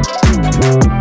Música